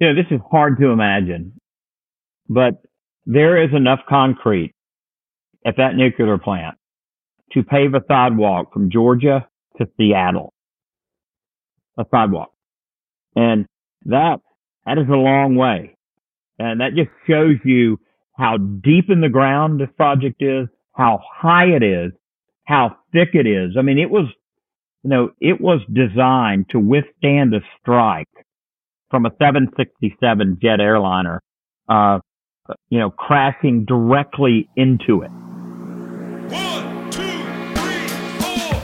You know, this is hard to imagine, but there is enough concrete at that nuclear plant to pave a sidewalk from Georgia to Seattle. A sidewalk. And that, that is a long way. And that just shows you how deep in the ground this project is, how high it is, how thick it is. I mean, it was, you know, it was designed to withstand a strike from a 767 jet airliner, uh, you know, crashing directly into it. One, two, three, four.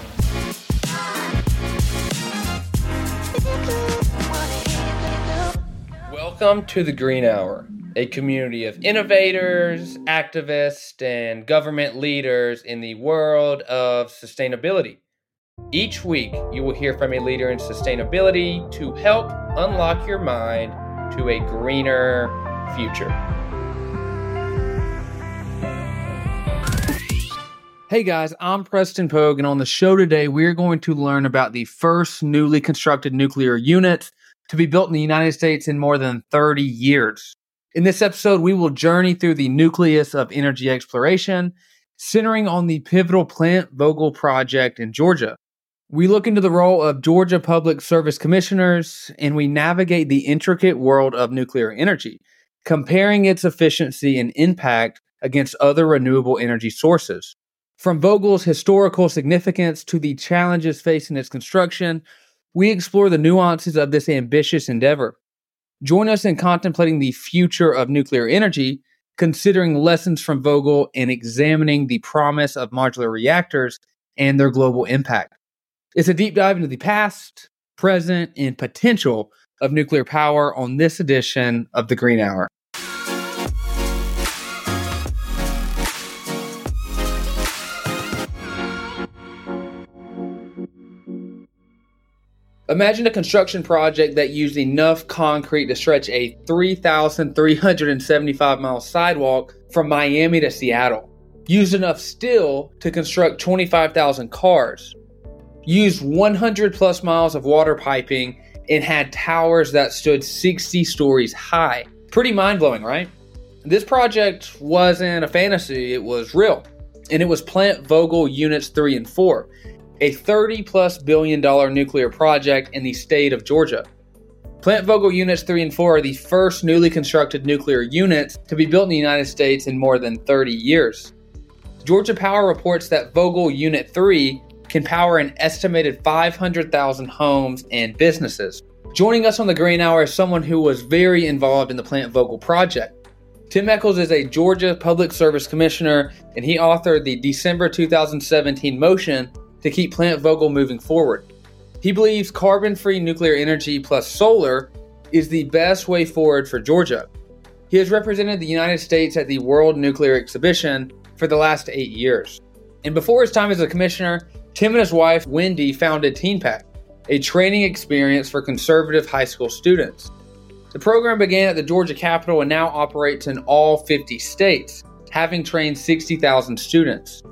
Welcome to the Green Hour, a community of innovators, activists, and government leaders in the world of sustainability. Each week, you will hear from a leader in sustainability to help unlock your mind to a greener future. Hey guys, I'm Preston Pogue, and on the show today, we're going to learn about the first newly constructed nuclear unit to be built in the United States in more than 30 years. In this episode, we will journey through the nucleus of energy exploration, centering on the pivotal Plant Vogtle project in Georgia. We look into the role of Georgia Public Service Commissioners and we navigate the intricate world of nuclear energy, comparing its efficiency and impact against other renewable energy sources. From Vogtle's historical significance to the challenges facing its construction, we explore the nuances of this ambitious endeavor. Join us in contemplating the future of nuclear energy, considering lessons from Vogtle and examining the promise of modular reactors and their global impact. It's a deep dive into the past, present, and potential of nuclear power on this edition of the Green Hour. Imagine a construction project that used enough concrete to stretch a 3,375 mile sidewalk from Miami to Seattle. Used enough steel to construct 25,000 cars used 100 plus miles of water piping and had towers that stood 60 stories high. Pretty mind blowing, right? This project wasn't a fantasy, it was real. And it was Plant Vogtle Units 3 and 4, a 30 plus billion dollar nuclear project in the state of Georgia. Plant Vogtle Units 3 and 4 are the first newly constructed nuclear units to be built in the United States in more than 30 years. Georgia Power reports that Vogtle Unit 3 can power an estimated 500,000 homes and businesses. Joining us on the Green Hour is someone who was very involved in the Plant Vogtle project. Tim Echols is a Georgia Public Service Commissioner, and he authored the December 2017 motion to keep Plant Vogtle moving forward. He believes carbon free nuclear energy plus solar is the best way forward for Georgia. He has represented the United States at the World Nuclear Exhibition for the last eight years. And before his time as a commissioner, Tim and his wife, Wendy, founded TeenPack, a training experience for conservative high school students. The program began at the Georgia Capitol and now operates in all 50 states, having trained 60,000 students.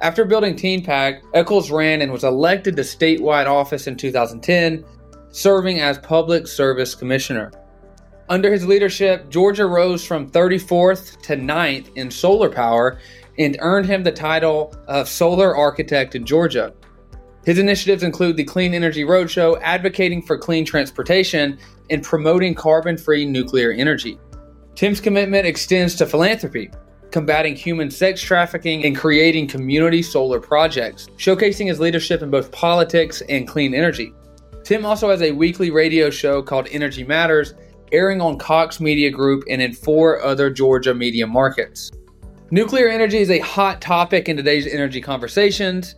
After building TeenPack, Echols ran and was elected to statewide office in 2010, serving as Public Service Commissioner. Under his leadership, Georgia rose from 34th to 9th in solar power and earned him the title of Solar Architect in Georgia. His initiatives include the Clean Energy Roadshow, advocating for clean transportation, and promoting carbon free nuclear energy. Tim's commitment extends to philanthropy, combating human sex trafficking and creating community solar projects, showcasing his leadership in both politics and clean energy. Tim also has a weekly radio show called Energy Matters, airing on Cox Media Group and in four other Georgia media markets. Nuclear energy is a hot topic in today's energy conversations,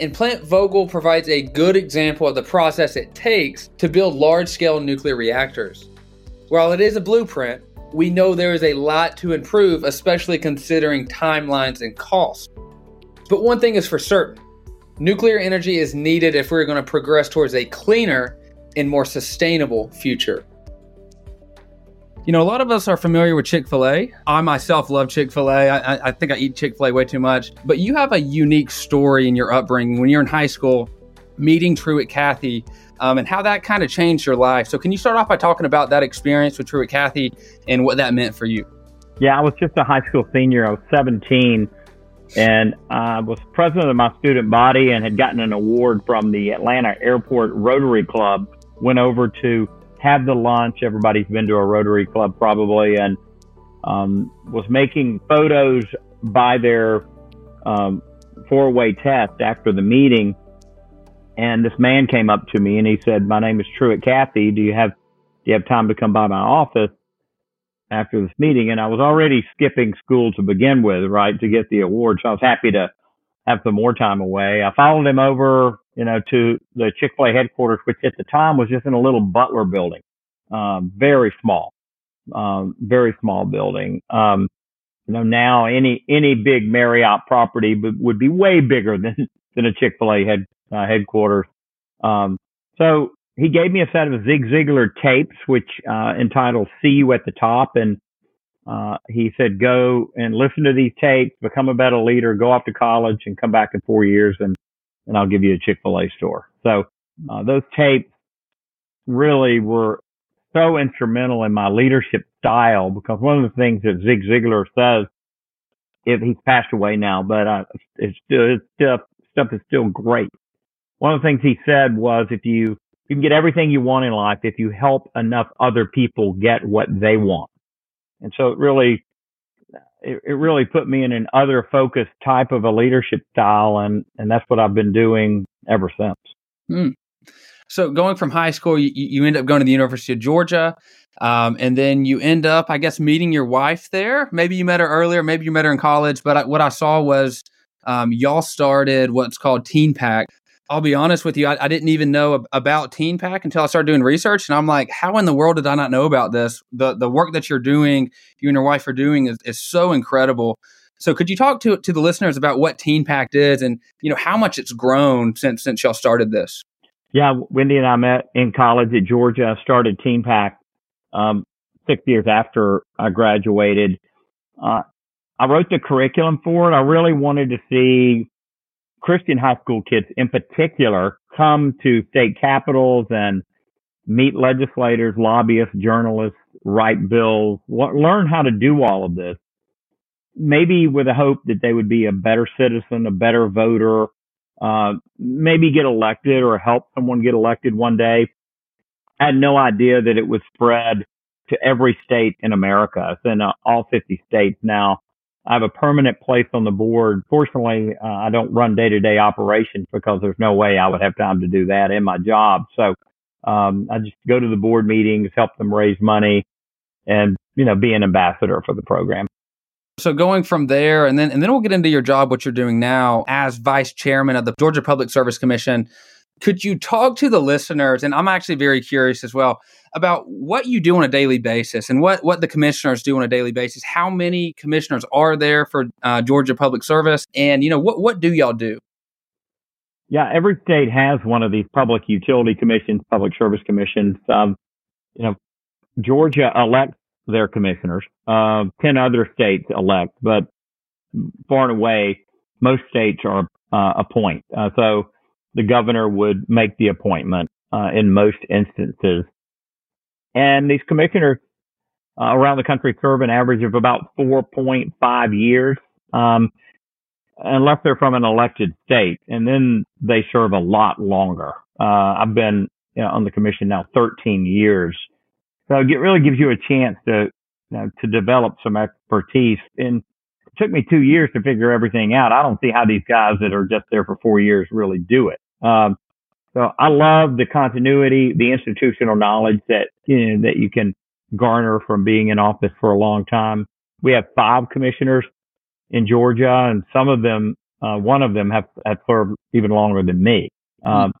and Plant Vogtle provides a good example of the process it takes to build large scale nuclear reactors. While it is a blueprint, we know there is a lot to improve, especially considering timelines and costs. But one thing is for certain nuclear energy is needed if we're going to progress towards a cleaner and more sustainable future. You know, a lot of us are familiar with Chick fil A. I myself love Chick fil A. I, I think I eat Chick fil A way too much. But you have a unique story in your upbringing. When you're in high school, meeting Truett Cathy um, and how that kind of changed your life. So, can you start off by talking about that experience with Truett Cathy and what that meant for you? Yeah, I was just a high school senior. I was 17 and I was president of my student body and had gotten an award from the Atlanta Airport Rotary Club. Went over to have the lunch. Everybody's been to a Rotary Club probably, and um, was making photos by their um, four-way test after the meeting. And this man came up to me and he said, "My name is Truett Cathy. Do you have do you have time to come by my office?" after this meeting, and I was already skipping school to begin with, right, to get the award. So I was happy to have some more time away. I followed him over, you know, to the Chick Fil A headquarters, which at the time was just in a little Butler building, um, very small, um, very small building. Um, you know, now any any big Marriott property would be way bigger than than a Chick Fil A head uh, headquarters. Um, so he gave me a set of Zig Ziglar tapes, which uh, entitled "See You at the Top," and uh, he said, "Go and listen to these tapes, become a better leader, go off to college, and come back in four years, and and I'll give you a Chick Fil A store." So uh, those tapes really were so instrumental in my leadership style because one of the things that Zig Ziglar says, if he's passed away now, but uh, it's still it's stuff stuff is still great. One of the things he said was, if you you can get everything you want in life if you help enough other people get what they want. And so it really, it, it really put me in an other focused type of a leadership style. And, and that's what I've been doing ever since. Hmm. So going from high school, you, you end up going to the University of Georgia. Um, and then you end up, I guess, meeting your wife there. Maybe you met her earlier, maybe you met her in college. But I, what I saw was um, y'all started what's called Teen Pack. I'll be honest with you, I, I, didn't even know about Teen Pack until I started doing research, and I'm like, how in the world did I not know about this? The the work that you're doing, you and your wife are doing, is, is so incredible. So, could you talk to to the listeners about what Teen Pack is, and you know how much it's grown since since y'all started this? Yeah, Wendy and I met in college at Georgia. I started Teen Pack um, six years after I graduated. Uh, I wrote the curriculum for it. I really wanted to see Christian high school kids in particular come to state capitals and meet legislators, lobbyists, journalists, write bills, learn how to do all of this. Maybe with a hope that they would be a better citizen, a better voter, uh, maybe get elected or help someone get elected one day. I had no idea that it would spread to every state in America. It's in uh, all 50 states now. I have a permanent place on the board. Fortunately, uh, I don't run day to day operations because there's no way I would have time to do that in my job. So, um, I just go to the board meetings, help them raise money and, you know, be an ambassador for the program. So going from there, and then and then we'll get into your job, what you're doing now as vice chairman of the Georgia Public Service Commission. Could you talk to the listeners? And I'm actually very curious as well about what you do on a daily basis and what, what the commissioners do on a daily basis. How many commissioners are there for uh, Georgia Public Service? And, you know, what, what do y'all do? Yeah, every state has one of these public utility commissions, public service commissions. Um, you know, Georgia elects their commissioners. Uh, 10 other states elect, but far and away, most states are uh, appoint. Uh, so the governor would make the appointment uh, in most instances. And these commissioners uh, around the country serve an average of about 4.5 years, um, unless they're from an elected state. And then they serve a lot longer. Uh, I've been you know, on the commission now 13 years. So it really gives you a chance to, you know, to develop some expertise. And it took me two years to figure everything out. I don't see how these guys that are just there for four years really do it. Um, so I love the continuity, the institutional knowledge that you know, that you can garner from being in office for a long time. We have five commissioners in Georgia, and some of them, uh, one of them, have, have served even longer than me. Hmm. Um,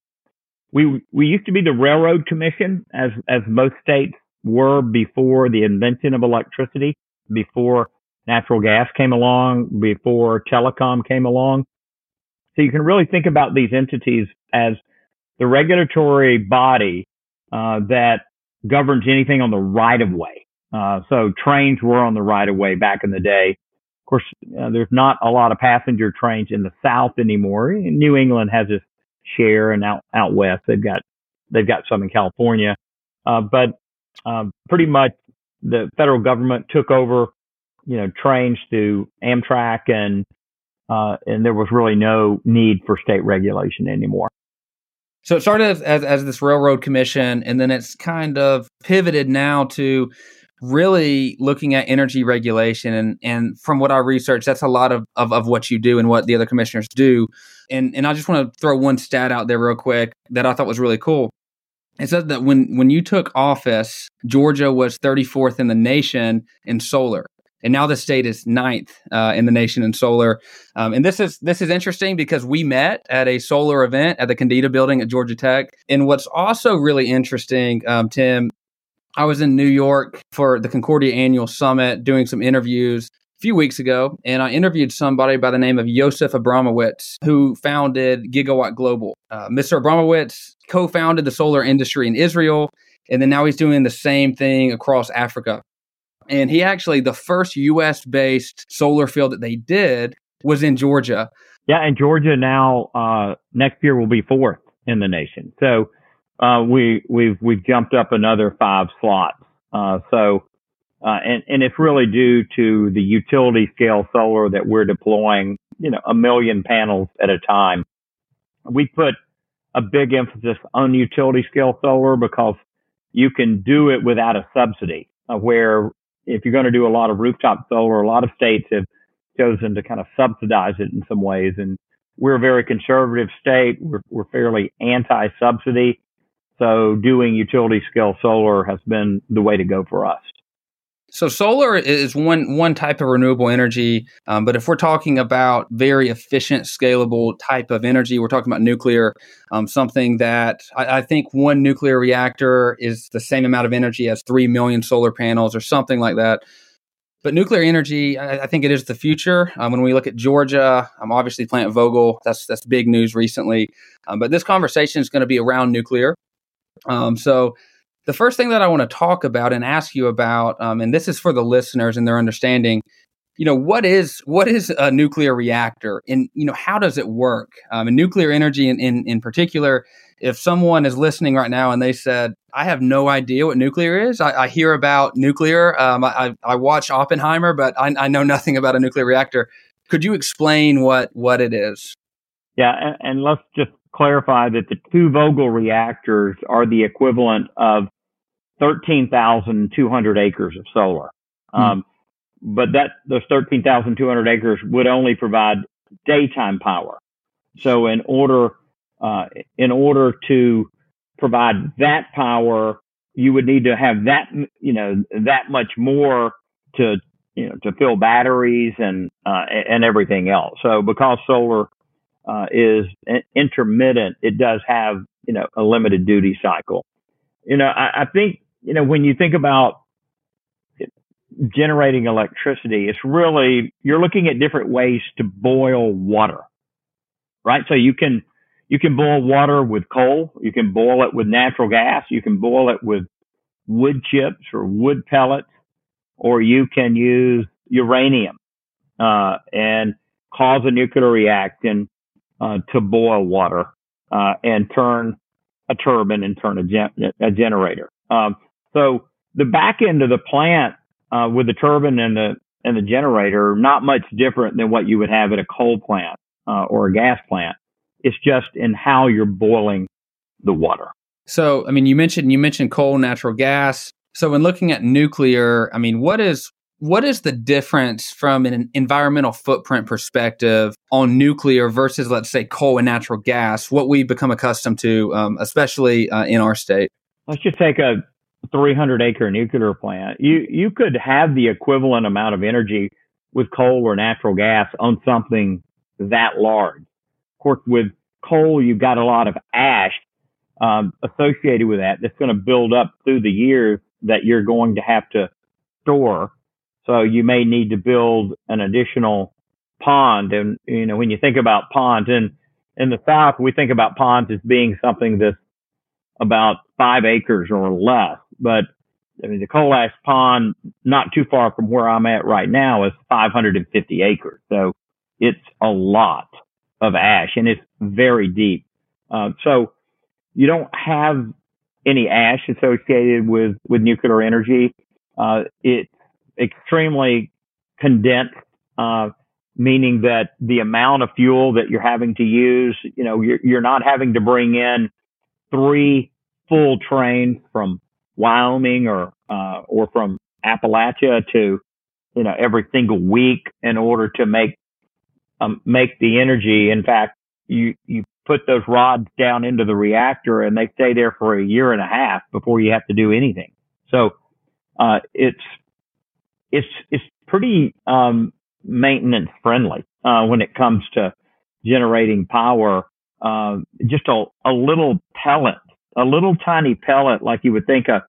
we we used to be the railroad commission, as as most states were before the invention of electricity, before natural gas came along, before telecom came along. So you can really think about these entities as the regulatory body uh, that governs anything on the right of way. Uh, so trains were on the right of way back in the day. Of course, uh, there's not a lot of passenger trains in the South anymore. New England has this share, and out out west they've got they've got some in California. Uh, but uh, pretty much the federal government took over, you know, trains through Amtrak, and uh, and there was really no need for state regulation anymore. So it started as, as, as this railroad commission, and then it's kind of pivoted now to really looking at energy regulation and and from what I researched, that's a lot of, of, of what you do and what the other commissioners do. And and I just want to throw one stat out there real quick that I thought was really cool. It says that when when you took office, Georgia was 34th in the nation in solar. And now the state is ninth uh, in the nation in solar, um, and this is this is interesting because we met at a solar event at the Kendeda Building at Georgia Tech. And what's also really interesting, um, Tim, I was in New York for the Concordia Annual Summit doing some interviews a few weeks ago, and I interviewed somebody by the name of Yosef Abramowitz, who founded Gigawatt Global. Uh, Mr. Abramowitz co founded the solar industry in Israel, and then now he's doing the same thing across Africa. And he actually, the first US based solar field that they did was in Georgia. Yeah, and Georgia now, uh, next year will be fourth in the nation. So uh, we we've we've jumped up another five slots. Uh, so uh, and and it's really due to the utility scale solar that we're deploying. You know, a million panels at a time. We put a big emphasis on utility scale solar because you can do it without a subsidy. Uh, where if you're going to do a lot of rooftop solar, a lot of states have chosen to kind of subsidize it in some ways, and we're a very conservative state. We're, we're fairly anti-subsidy. So doing utility scale solar has been the way to go for us. So solar is one one type of renewable energy, um, but if we're talking about very efficient, scalable type of energy, we're talking about nuclear. Um, something that I, I, think one nuclear reactor is the same amount of energy as three million solar panels, or something like that. But nuclear energy, I, I think it is the future. Um, when we look at Georgia, I'm obviously Plant Vogtle. that's that's big news recently. Um, but this conversation is going to be around nuclear. Um, so, the first thing that I want to talk about and ask you about, um, and this is for the listeners and their understanding, you know, what is what is a nuclear reactor, and you know, how does it work? Um, and nuclear energy, in, in in particular, if someone is listening right now and they said, "I have no idea what nuclear is," I, I hear about nuclear. Um, I, I watch Oppenheimer, but I, I know nothing about a nuclear reactor. Could you explain what what it is? Yeah, and, and let's just clarify that the two Vogtle reactors are the equivalent of 13,200 acres of solar. Um, but that those 13,200 acres would only provide daytime power. So in order uh, in order to provide that power, you would need to have that you know that much more to you know to fill batteries and uh, and everything else. So because solar uh, is intermittent, it does have, you know, a limited duty cycle. You know, I, I think, you know, when you think about generating electricity, it's really, you're looking at different ways to boil water, right? So you can, you can boil water with coal. You can boil it with natural gas. You can boil it with wood chips or wood pellets, or you can use uranium, uh, and cause a nuclear reaction uh, to boil water uh, and turn a turbine and turn a, gen- a generator. Um, so the back end of the plant uh, with the turbine and the and the generator not much different than what you would have at a coal plant uh, or a gas plant. It's just in how you're boiling the water. So, I mean, you mentioned you mentioned coal, natural gas. So, when looking at nuclear, I mean, what is what is the difference from an environmental footprint perspective on nuclear versus, let's say, coal and natural gas? What we become accustomed to, um, especially uh, in our state. Let's just take a 300 acre nuclear plant. You you could have the equivalent amount of energy with coal or natural gas on something that large. Of course, with coal, you've got a lot of ash um, associated with that that's going to build up through the years that you're going to have to store so you may need to build an additional pond. And, you know, when you think about ponds in, in the South, we think about ponds as being something that's about five acres or less. But I mean, the coal ash pond, not too far from where I'm at right now, is 550 acres. So it's a lot of ash and it's very deep. Uh, so you don't have any ash associated with, with nuclear energy. Uh, it's extremely condensed, uh, meaning that the amount of fuel that you're having to use, you know, you're, you're not having to bring in three full trains from Wyoming or, uh, or from Appalachia to, you know, every single week in order to make, um, make the energy. In fact, you, you put those rods down into the reactor and they stay there for a year and a half before you have to do anything. So, uh, it's, it's, it's pretty, um, maintenance friendly, uh, when it comes to generating power. Uh, just a, a little pellet, a little tiny pellet, like you would think a,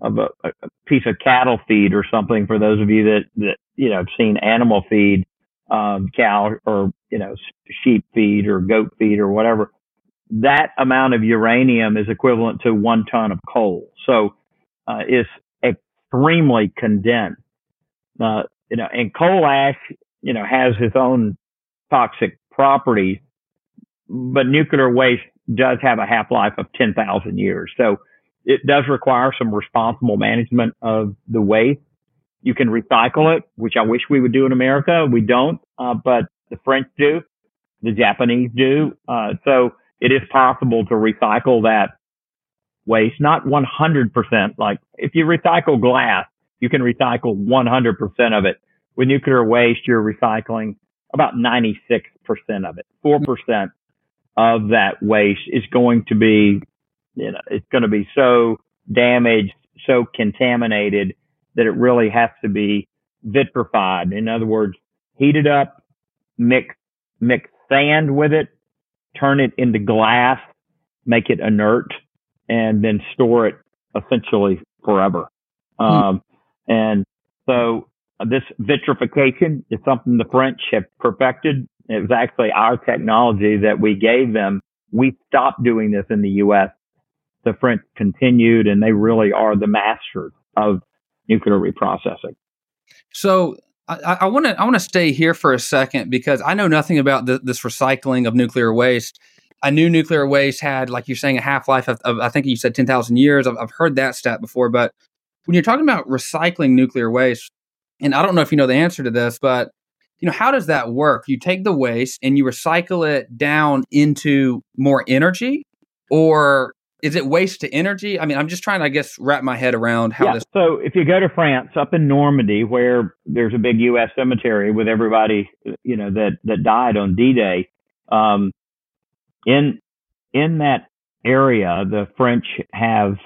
of a, a piece of cattle feed or something for those of you that, that, you know, have seen animal feed, um, cow or, you know, sheep feed or goat feed or whatever. That amount of uranium is equivalent to one ton of coal. So, uh, it's extremely condensed. Uh, you know, and coal ash, you know, has its own toxic properties, but nuclear waste does have a half life of 10,000 years. So it does require some responsible management of the waste. You can recycle it, which I wish we would do in America. We don't, uh, but the French do, the Japanese do. Uh, so it is possible to recycle that waste, not 100%. Like if you recycle glass, you can recycle 100% of it. With nuclear waste, you're recycling about 96% of it. 4% of that waste is going to be, you know, it's going to be so damaged, so contaminated that it really has to be vitrified. In other words, heat it up, mix, mix sand with it, turn it into glass, make it inert, and then store it essentially forever. Hmm. Um, and so this vitrification is something the French have perfected. It was actually our technology that we gave them. We stopped doing this in the U.S. The French continued and they really are the masters of nuclear reprocessing. So I want to I want to stay here for a second because I know nothing about the, this recycling of nuclear waste. I knew nuclear waste had, like you're saying, a half life of, of, I think you said ten thousand years. I've, I've heard that stat before, but when you're talking about recycling nuclear waste, and I don't know if you know the answer to this, but you know how does that work? You take the waste and you recycle it down into more energy, or is it waste to energy? I mean, I'm just trying to, I guess, wrap my head around how yeah, this. So if you go to France, up in Normandy, where there's a big U.S. cemetery with everybody, you know, that that died on D-Day, um, in in that area, the French have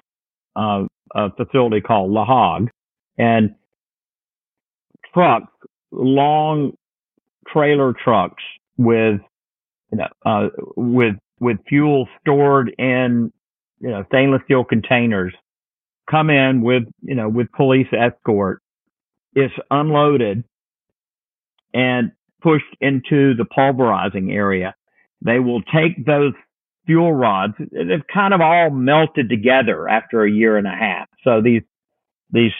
uh, a facility called La Hague, and trucks, long trailer trucks with you know uh, with with fuel stored in you know stainless steel containers come in with you know with police escort. It's unloaded and pushed into the pulverizing area. They will take those fuel rods, they've kind of all melted together after a year and a half. So these, these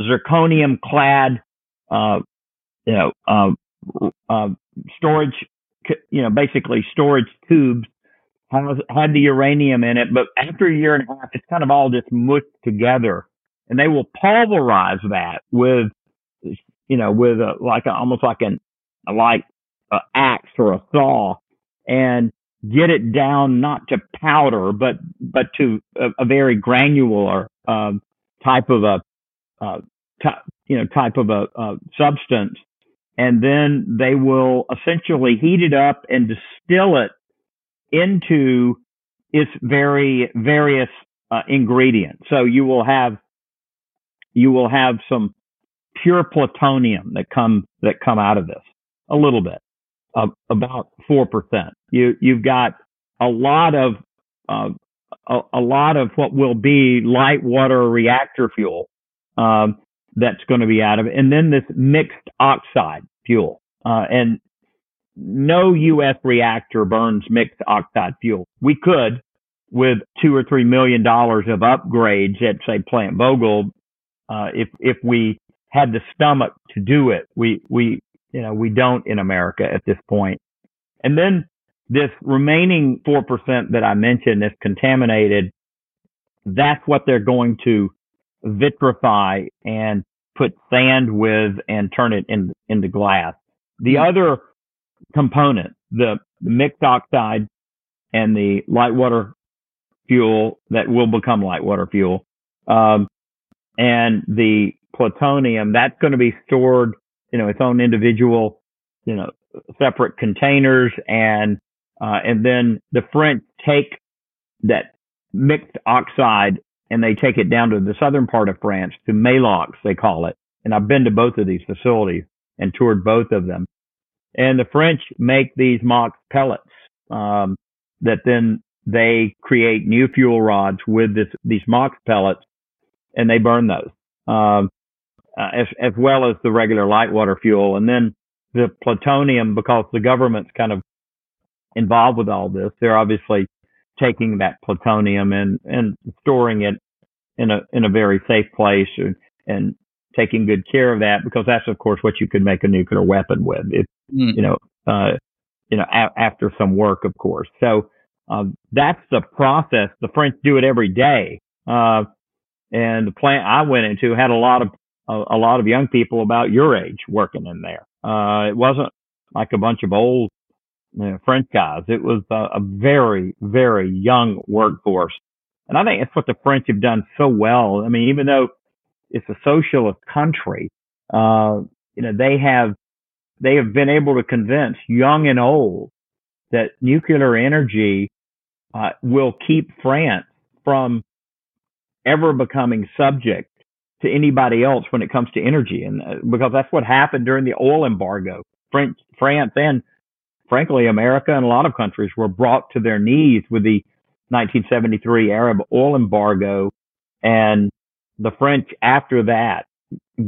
zirconium clad, uh, you know, um, uh, storage, you know, basically storage tubes had the uranium in it, but after a year and a half, it's kind of all just mushed together. And they will pulverize that with, you know, with a, like a, almost like an, a like a axe or a saw and get it down not to powder, but but to a, a very granular um, type of a uh, you know type of a, a substance, and then they will essentially heat it up and distill it into its very various uh, ingredients. So you will have you will have some pure plutonium that come that come out of this a little bit uh, about 4%. You, you've got a lot of, uh, a, a, lot of what will be light water reactor fuel, um, that's going to be out of it. And then this mixed oxide fuel. Uh, and no U.S. reactor burns mixed oxide fuel. We could with two or three million dollars of upgrades at say Plant Vogtle, uh, if, if we had the stomach to do it. We, we, you know, we don't in America at this point. And then this remaining 4% that I mentioned is contaminated. That's what they're going to vitrify and put sand with and turn it in, into glass. The mm-hmm. other component, the, the mixed oxide and the light water fuel that will become light water fuel, um, and the plutonium, that's going to be stored, you know, its own individual, you know, separate containers and uh, and then the French take that mixed oxide and they take it down to the southern part of France to Melox, they call it. And I've been to both of these facilities and toured both of them. And the French make these MOX pellets, um, that then they create new fuel rods with this, these MOX pellets and they burn those, um, uh, as, as well as the regular light water fuel. And then the plutonium, because the government's kind of involved with all this. They're obviously taking that plutonium and, and storing it in a, in a very safe place and, and taking good care of that because that's of course what you could make a nuclear weapon with. It, mm. you know, uh, you know, a- after some work, of course. So, um, that's the process. The French do it every day. Uh, and the plant I went into had a lot of, a, a lot of young people about your age working in there. Uh, it wasn't like a bunch of old you know, French guys. It was a, a very, very young workforce. And I think that's what the French have done so well. I mean, even though it's a socialist country, uh, you know, they have, they have been able to convince young and old that nuclear energy, uh, will keep France from ever becoming subject to anybody else when it comes to energy. And uh, because that's what happened during the oil embargo. French, France and frankly, America and a lot of countries were brought to their knees with the 1973 Arab oil embargo. And the French after that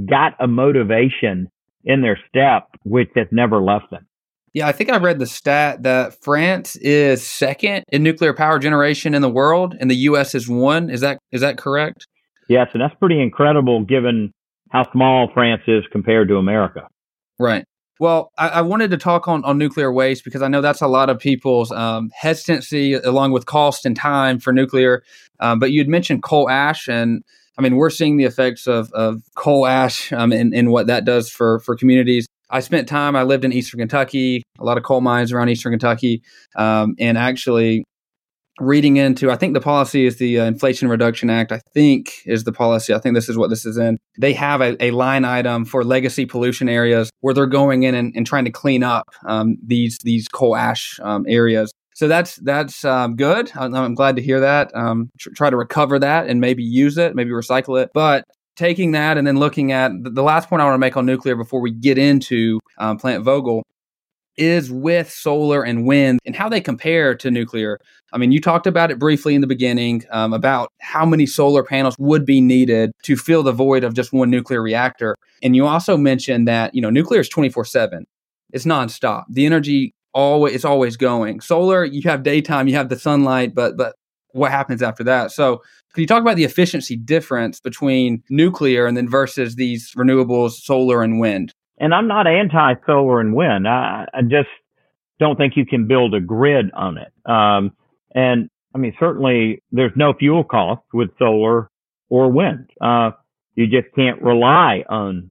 got a motivation in their step, which has never left them. Yeah, I think I read the stat that France is second in nuclear power generation in the world, and the U.S. is one. Is that is that correct? Yes, and that's pretty incredible given how small France is compared to America. Right. Well, I, I, wanted to talk on, on nuclear waste because I know that's a lot of people's um, hesitancy, along with cost and time for nuclear. Um, but you'd mentioned coal ash, and I mean, we're seeing the effects of, of coal ash um, and, and what that does for, for communities. I spent time, I lived in Eastern Kentucky, a lot of coal mines around Eastern Kentucky, um, and actually reading into, I think the policy is the uh, Inflation Reduction Act. I think is the policy. I think this is what this is in. They have a, a line item for legacy pollution areas where they're going in and, and trying to clean up um, these these coal ash um, areas. So that's that's um, good. I'm, I'm, glad to hear that. Um, tr- try to recover that and maybe use it, maybe recycle it. But taking that and then looking at the, the last point I want to make on nuclear before we get into um, Plant Vogtle is with solar and wind and how they compare to nuclear. I mean, you talked about it briefly in the beginning um, about how many solar panels would be needed to fill the void of just one nuclear reactor. And you also mentioned that, you know, nuclear is 24 7. It's nonstop. The energy always it's always going. Solar, you have daytime, you have the sunlight, but but what happens after that? So can you talk about the efficiency difference between nuclear and then versus these renewables, solar and wind? And I'm not anti solar and wind. I, I just don't think you can build a grid on it. Um, and I mean, certainly there's no fuel cost with solar or wind. Uh, you just can't rely on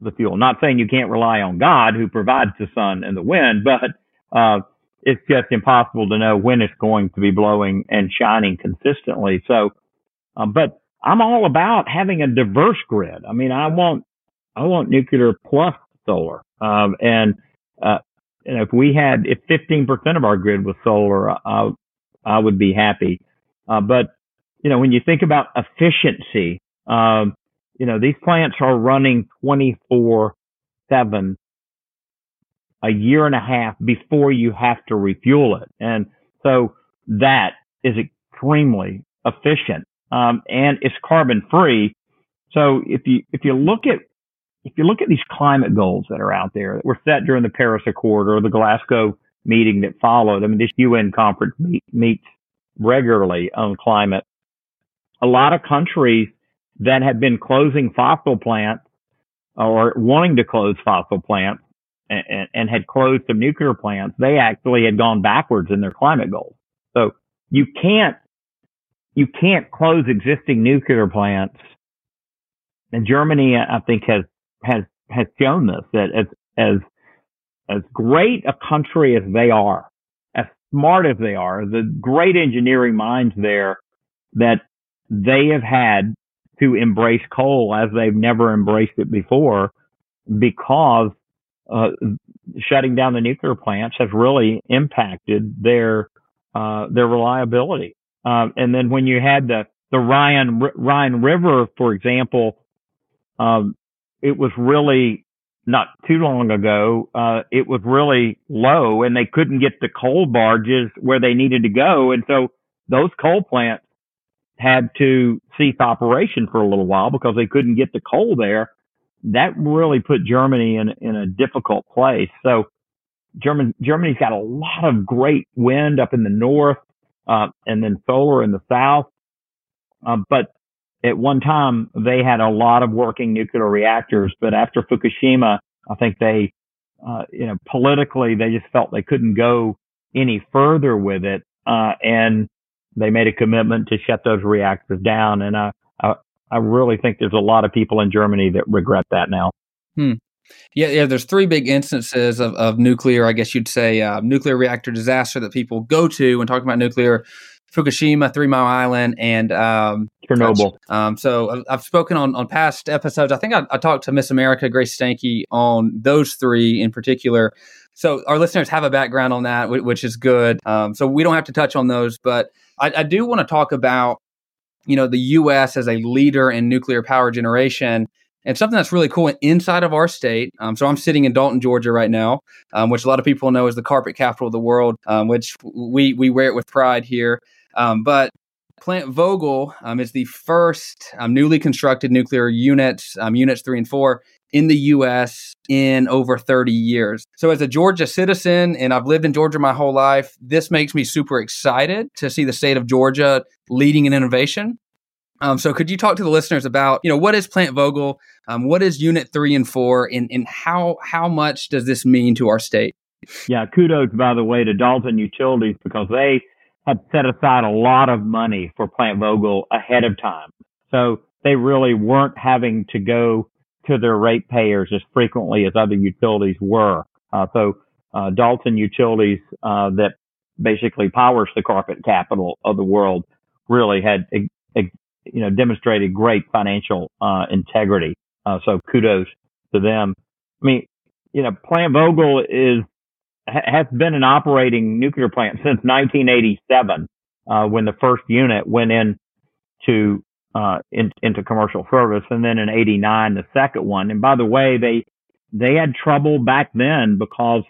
the fuel. Not saying you can't rely on God who provides the sun and the wind, but, uh, it's just impossible to know when it's going to be blowing and shining consistently. So, um, but I'm all about having a diverse grid. I mean, I want I want nuclear plus solar. Um, and, uh, and if we had, if 15% of our grid was solar, I, I would be happy. Uh, but, you know, when you think about efficiency, um, you know, these plants are running 24 seven a year and a half before you have to refuel it. And so that is extremely efficient. Um, and it's carbon free. So if you, if you look at if you look at these climate goals that are out there that were set during the Paris Accord or the Glasgow meeting that followed, I mean, this UN conference meet, meets regularly on climate. A lot of countries that have been closing fossil plants or wanting to close fossil plants and, and had closed some nuclear plants, they actually had gone backwards in their climate goals. So you can't you can't close existing nuclear plants. And Germany, I think, has has has shown this that as as as great a country as they are, as smart as they are, the great engineering minds there that they have had to embrace coal as they've never embraced it before because uh, shutting down the nuclear plants has really impacted their uh, their reliability. Uh, and then when you had the the Rhine Rhine River, for example, um, it was really not too long ago. Uh, it was really low, and they couldn't get the coal barges where they needed to go, and so those coal plants had to cease operation for a little while because they couldn't get the coal there. That really put Germany in in a difficult place. So German Germany's got a lot of great wind up in the north, uh, and then solar in the south. Uh, but at one time they had a lot of working nuclear reactors, but after Fukushima, I think they, uh, you know, politically they just felt they couldn't go any further with it, uh, and they made a commitment to shut those reactors down. And I, I, I really think there's a lot of people in Germany that regret that now. Hmm. Yeah, yeah. There's three big instances of, of nuclear, I guess you'd say, uh, nuclear reactor disaster that people go to when talking about nuclear. Fukushima, Three Mile Island, and um, Chernobyl. Um, so I've spoken on, on past episodes. I think I, I talked to Miss America, Grace Stanke, on those three in particular. So our listeners have a background on that, which is good. Um, so we don't have to touch on those, but I, I do want to talk about, you know, the U.S. as a leader in nuclear power generation and something that's really cool inside of our state. Um, so I'm sitting in Dalton, Georgia, right now, um, which a lot of people know is the carpet capital of the world, um, which we we wear it with pride here. Um, but Plant Vogtle um, is the first um, newly constructed nuclear units, units three and four, in the U.S. in over 30 years. So, as a Georgia citizen, and I've lived in Georgia my whole life, this makes me super excited to see the state of Georgia leading in innovation. Um, so, could you talk to the listeners about, you know, what is Plant Vogtle? um, what is Unit Three and Four, and, and how how much does this mean to our state? Yeah, kudos by the way to Dalton Utilities because they had set aside a lot of money for Plant Vogtle ahead of time, so they really weren't having to go to their ratepayers as frequently as other utilities were. Uh, so uh, Dalton Utilities, uh, that basically powers the carpet capital of the world, really had you know demonstrated great financial uh, integrity. Uh, so kudos to them. I mean, you know, Plant Vogtle is has been an operating nuclear plant since 1987, uh, when the first unit went in to uh, in, into commercial service, and then in '89 the second one. And by the way, they they had trouble back then because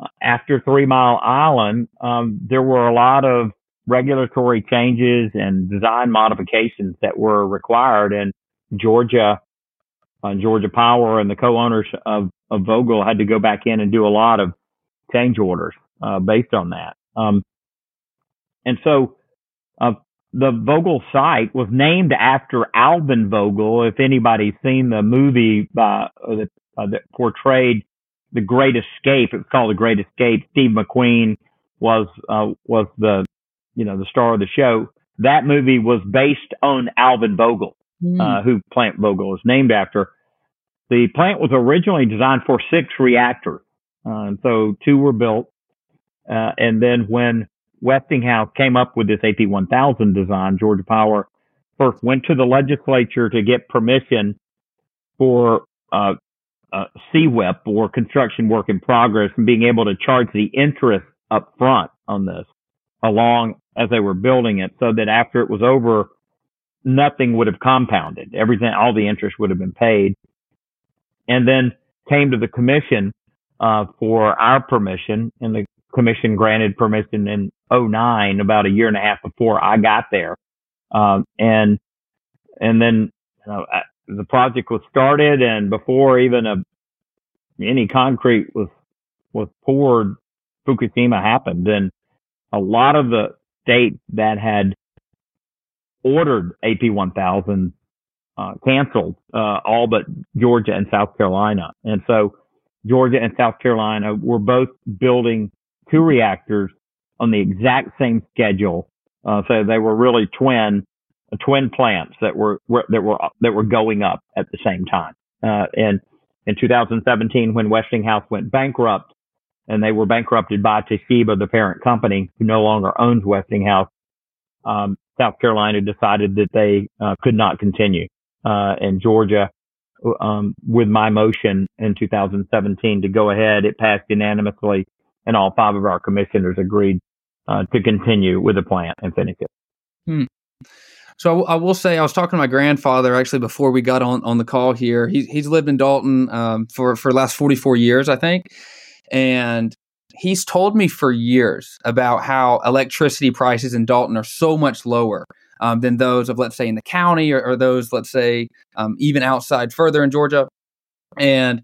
uh, after Three Mile Island, um, there were a lot of regulatory changes and design modifications that were required, and Georgia, uh, Georgia Power, and the co-owners of of Vogtle had to go back in and do a lot of change orders uh, based on that. Um, and so uh, the Vogtle site was named after Alvin Vogtle. If anybody's seen the movie by, uh, that, uh, that portrayed the Great Escape, it's called The Great Escape. Steve McQueen was uh, was the you know the star of the show. That movie was based on Alvin Vogtle, mm. who Plant Vogtle is named after. The plant was originally designed for six reactors, uh, and so two were built. Uh, and then when Westinghouse came up with this AP1000 design. Georgia Power first went to the legislature to get permission for uh, uh, CWIP or construction work in progress and being able to charge the interest up front on this along as they were building it so that after it was over, nothing would have compounded. Everything, all the interest would have been paid. And then came to the commission uh, for our permission, and the commission granted permission in 09, about a year and a half before I got there. Um, and, and then, you know, the project was started and before even a, any concrete was, was poured, Fukushima happened. And a lot of the states that had ordered AP 1000 uh, canceled, uh, all but Georgia and South Carolina. And so Georgia and South Carolina were both building two reactors on the exact same schedule. Uh, so they were really twin, uh, twin plants that were, were, that were, that were going up at the same time. Uh, and in 2017, when Westinghouse went bankrupt and they were bankrupted by Toshiba, the parent company who no longer owns Westinghouse, um, South Carolina decided that they uh, could not continue. Uh, and Georgia, um, with my motion in 2017 to go ahead, it passed unanimously, and all five of our commissioners agreed uh, to continue with the plant and finish it. Hmm. So I, will say I was talking to my grandfather actually before we got on, on the call here. He's he's lived in Dalton um, for for the last 44 years, I think, and he's told me for years about how electricity prices in Dalton are so much lower um, than those of, let's say, in the county or, or those, let's say, um, even outside further in Georgia. And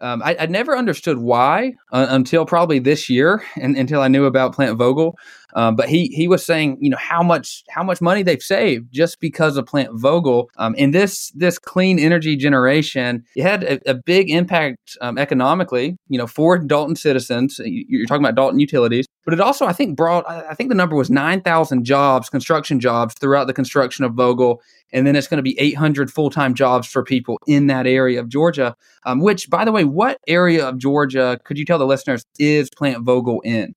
um, I, I, never understood why uh, until probably this year, and until I knew about Plant Vogtle. Um, but he he was saying, you know, how much how much money they've saved just because of Plant Vogtle. Um, and this this clean energy generation, it had a, a big impact um, economically, you know, for Dalton citizens. You're talking about Dalton utilities, but it also I think brought I think the number was nine thousand jobs, construction jobs throughout the construction of Vogtle. and then it's going to be 800 full-time jobs for people in that area of Georgia. Um, which, by the way, what area of Georgia could you tell the listeners is Plant Vogtle in?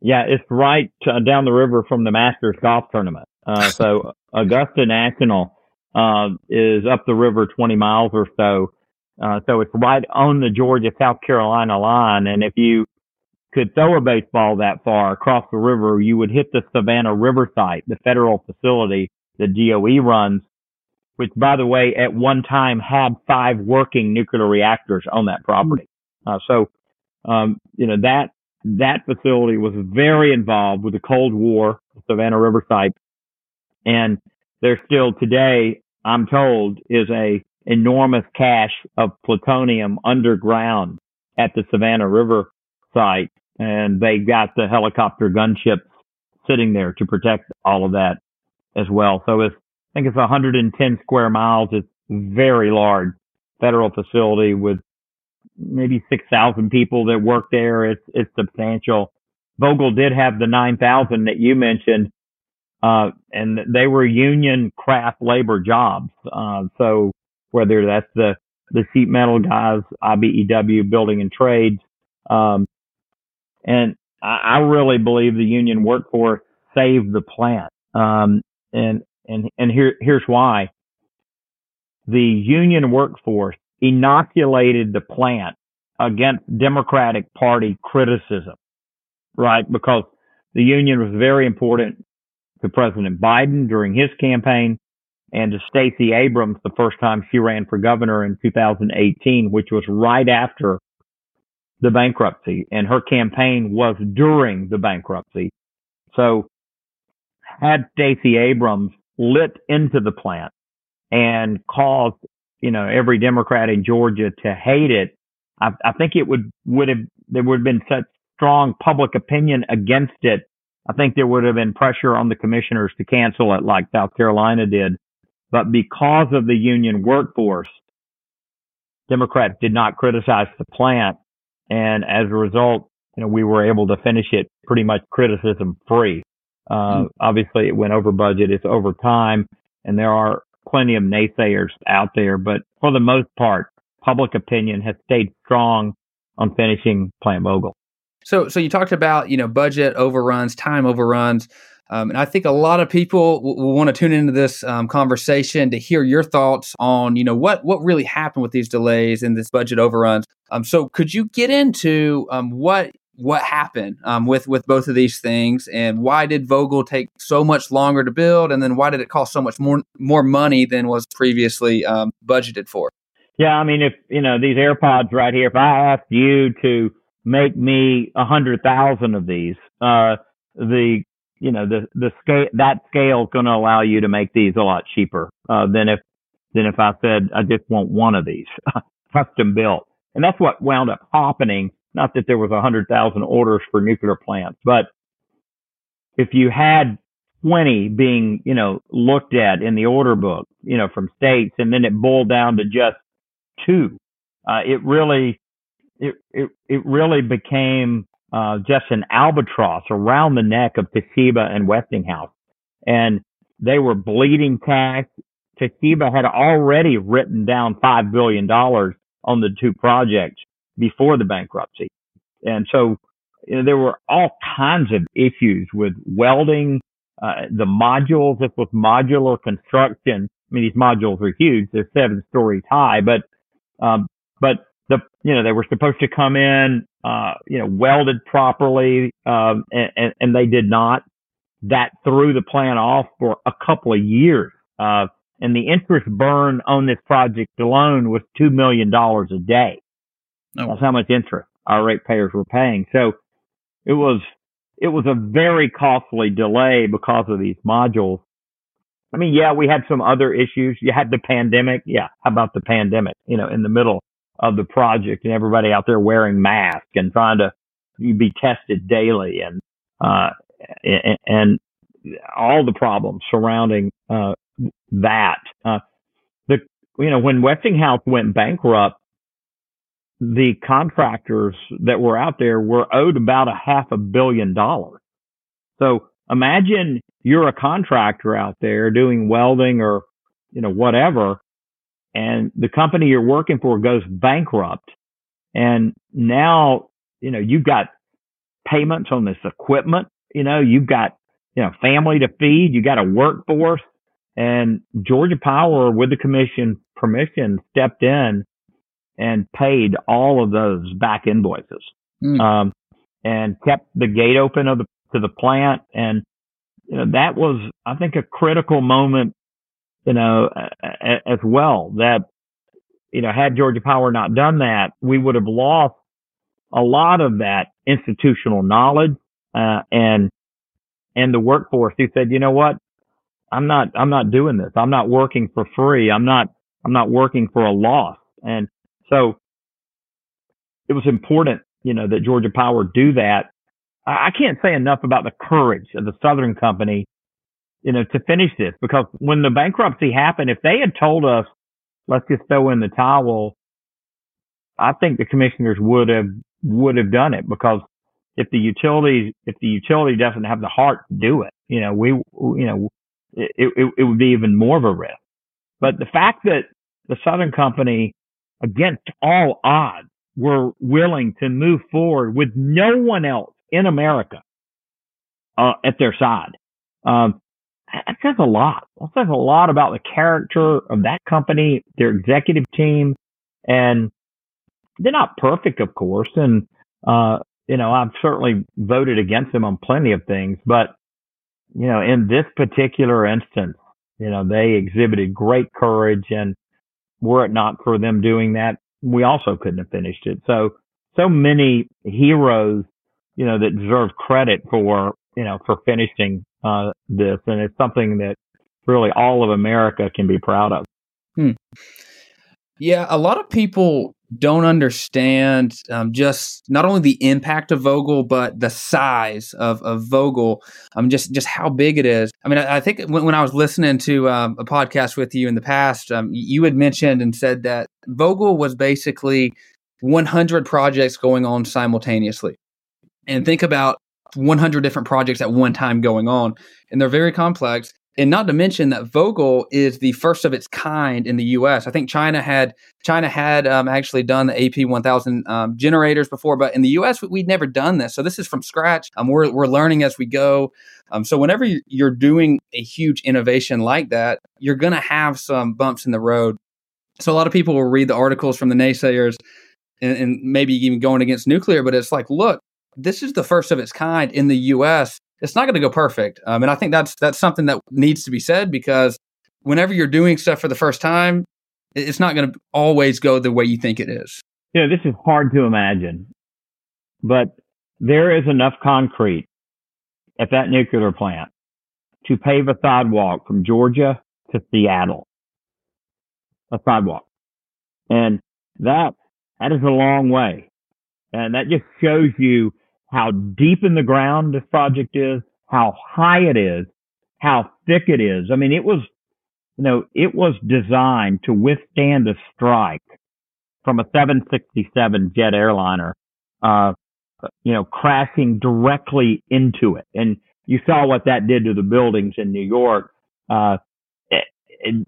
Yeah, it's right uh, down the river from the Masters Golf Tournament. Uh, so Augusta National uh, is up the river 20 miles or so. Uh, so it's right on the Georgia South Carolina line, and if you could throw a baseball that far across the river, you would hit the Savannah River site, the federal facility that DOE runs which by the way, at one time had five working nuclear reactors on that property. Uh, so, um, you know, that, that facility was very involved with the Cold War, Savannah River site. And there still today, I'm told, is a enormous cache of plutonium underground at the Savannah River site. And they got the helicopter gunships sitting there to protect all of that as well. So it's I think it's 110 square miles. It's very large federal facility with maybe 6,000 people that work there. It's, it's substantial. Vogtle did have the 9,000 that you mentioned, uh, and they were union craft labor jobs. Uh, so whether that's the, the sheet metal guys, IBEW building and trades, um, and I, I really believe the union workforce saved the plant. Um, and and and here here's why. The union workforce inoculated the plant against Democratic Party criticism, right? Because the union was very important to President Biden during his campaign and to Stacey Abrams the first time she ran for governor in 2018, which was right after the bankruptcy and her campaign was during the bankruptcy. So had Stacey Abrams lit into the plant and caused, you know, every Democrat in Georgia to hate it, I, I think it would, would have, there would have been such strong public opinion against it. I think there would have been pressure on the commissioners to cancel it like South Carolina did. But because of the union workforce, Democrats did not criticize the plant. And as a result, you know, we were able to finish it pretty much criticism free. Uh, mm. Obviously, it went over budget. It's over time, and there are plenty of naysayers out there. But for the most part, public opinion has stayed strong on finishing Plant Vogtle. So, so you talked about you know budget overruns, time overruns. Um, and I think a lot of people will, will want to tune into this um, conversation to hear your thoughts on, you know, what what really happened with these delays and this budget overruns. Um, so, could you get into um, what what happened um, with with both of these things, and why did Vogtle take so much longer to build, and then why did it cost so much more more money than was previously um, budgeted for? Yeah, I mean, if you know these AirPods right here, if I asked you to make me a hundred thousand of these, uh, the you know the the scale that scale is going to allow you to make these a lot cheaper uh, than if than if I said I just want one of these. Custom built, and that's what wound up happening. Not that there was a hundred thousand orders for nuclear plants, but if you had 20 being, you know, looked at in the order book, you know, from states, and then it boiled down to just two, uh, it really it, it, it really became uh, just an albatross around the neck of Toshiba and Westinghouse. And they were bleeding cash. Toshiba had already written down $5 billion on the two projects before the bankruptcy. And so you know, there were all kinds of issues with welding, uh, the modules. This was modular construction. I mean, these modules are huge. They're seven stories high, but, um, but the, you know, they were supposed to come in, uh, you know, welded properly, um, and, and, and they did not. That threw the plan off for a couple of years. Uh, and the interest burn on this project alone was $2 million a day. Oh. That's how much interest our ratepayers were paying. So it was, it was a very costly delay because of these modules. I mean, yeah, we had some other issues. You had the pandemic. Yeah. How about the pandemic? You know, in the middle of the project and everybody out there wearing masks and trying to be tested daily and, uh, and, all the problems surrounding, uh, that. Uh, the, you know, when Westinghouse went bankrupt, the contractors that were out there were owed about a half a billion dollars. So imagine you're a contractor out there doing welding or, you know, whatever, and the company you're working for goes bankrupt. And now, you know, you've got payments on this equipment, you know, you've got, you know, family to feed, you got a workforce and Georgia Power with the commission permission stepped in and paid all of those back invoices. Mm. Um, and kept the gate open of the, to the plant. And, you know, that was, I think, a critical moment you know, as well that, you know, had Georgia Power not done that, we would have lost a lot of that institutional knowledge, uh, and, and the workforce who said, you know what? I'm not, I'm not doing this. I'm not working for free. I'm not, I'm not working for a loss. And so it was important, you know, that Georgia Power do that. I can't say enough about the courage of the Southern Company you know, to finish this because when the bankruptcy happened, if they had told us, let's just throw in the towel, I think the commissioners would have, would have done it because if the utility, if the utility doesn't have the heart to do it, you know, we, you know, it, it, it would be even more of a risk. But the fact that the Southern Company, against all odds, were willing to move forward with no one else in America uh, at their side. Um, that says a lot. That says a lot about the character of that company, their executive team, and they're not perfect, of course. And, uh, you know, I've certainly voted against them on plenty of things, but, you know, in this particular instance, you know, they exhibited great courage and were it not for them doing that, we also couldn't have finished it. So, so many heroes, you know, that deserve credit for, you know, for finishing uh, this, and it's something that really all of America can be proud of. Hmm. Yeah, a lot of people don't understand um, just not only the impact of Vogtle, but the size of, of Vogtle, um, just just how big it is. I mean, I, I think when, when, I was listening to um, a podcast with you in the past, um, you had mentioned and said that Vogtle was basically 100 projects going on simultaneously. And think about 100 different projects at one time going on, and they're very complex. And not to mention that Vogtle is the first of its kind in the U.S. I think China had China had um, actually done the AP1000 um, generators before, but in the U.S. we'd never done this. So this is from scratch. Um, we're we're learning as we go. Um, so whenever you're doing a huge innovation like that, you're going to have some bumps in the road. So a lot of people will read the articles from the naysayers and, and maybe even going against nuclear, but it's like, look, this is the first of its kind in the U.S. It's not going to go perfect, um, and I think that's that's something that needs to be said because whenever you're doing stuff for the first time, it's not going to always go the way you think it is. You know, this is hard to imagine, but there is enough concrete at that nuclear plant to pave a sidewalk from Georgia to Seattle. A sidewalk. And that, that is a long way. And that just shows you how deep in the ground this project is, how high it is, how thick it is. I mean, it was, you know, it was designed to withstand a strike from a 767 jet airliner, uh, you know, crashing directly into it. And you saw what that did to the buildings in New York. Uh,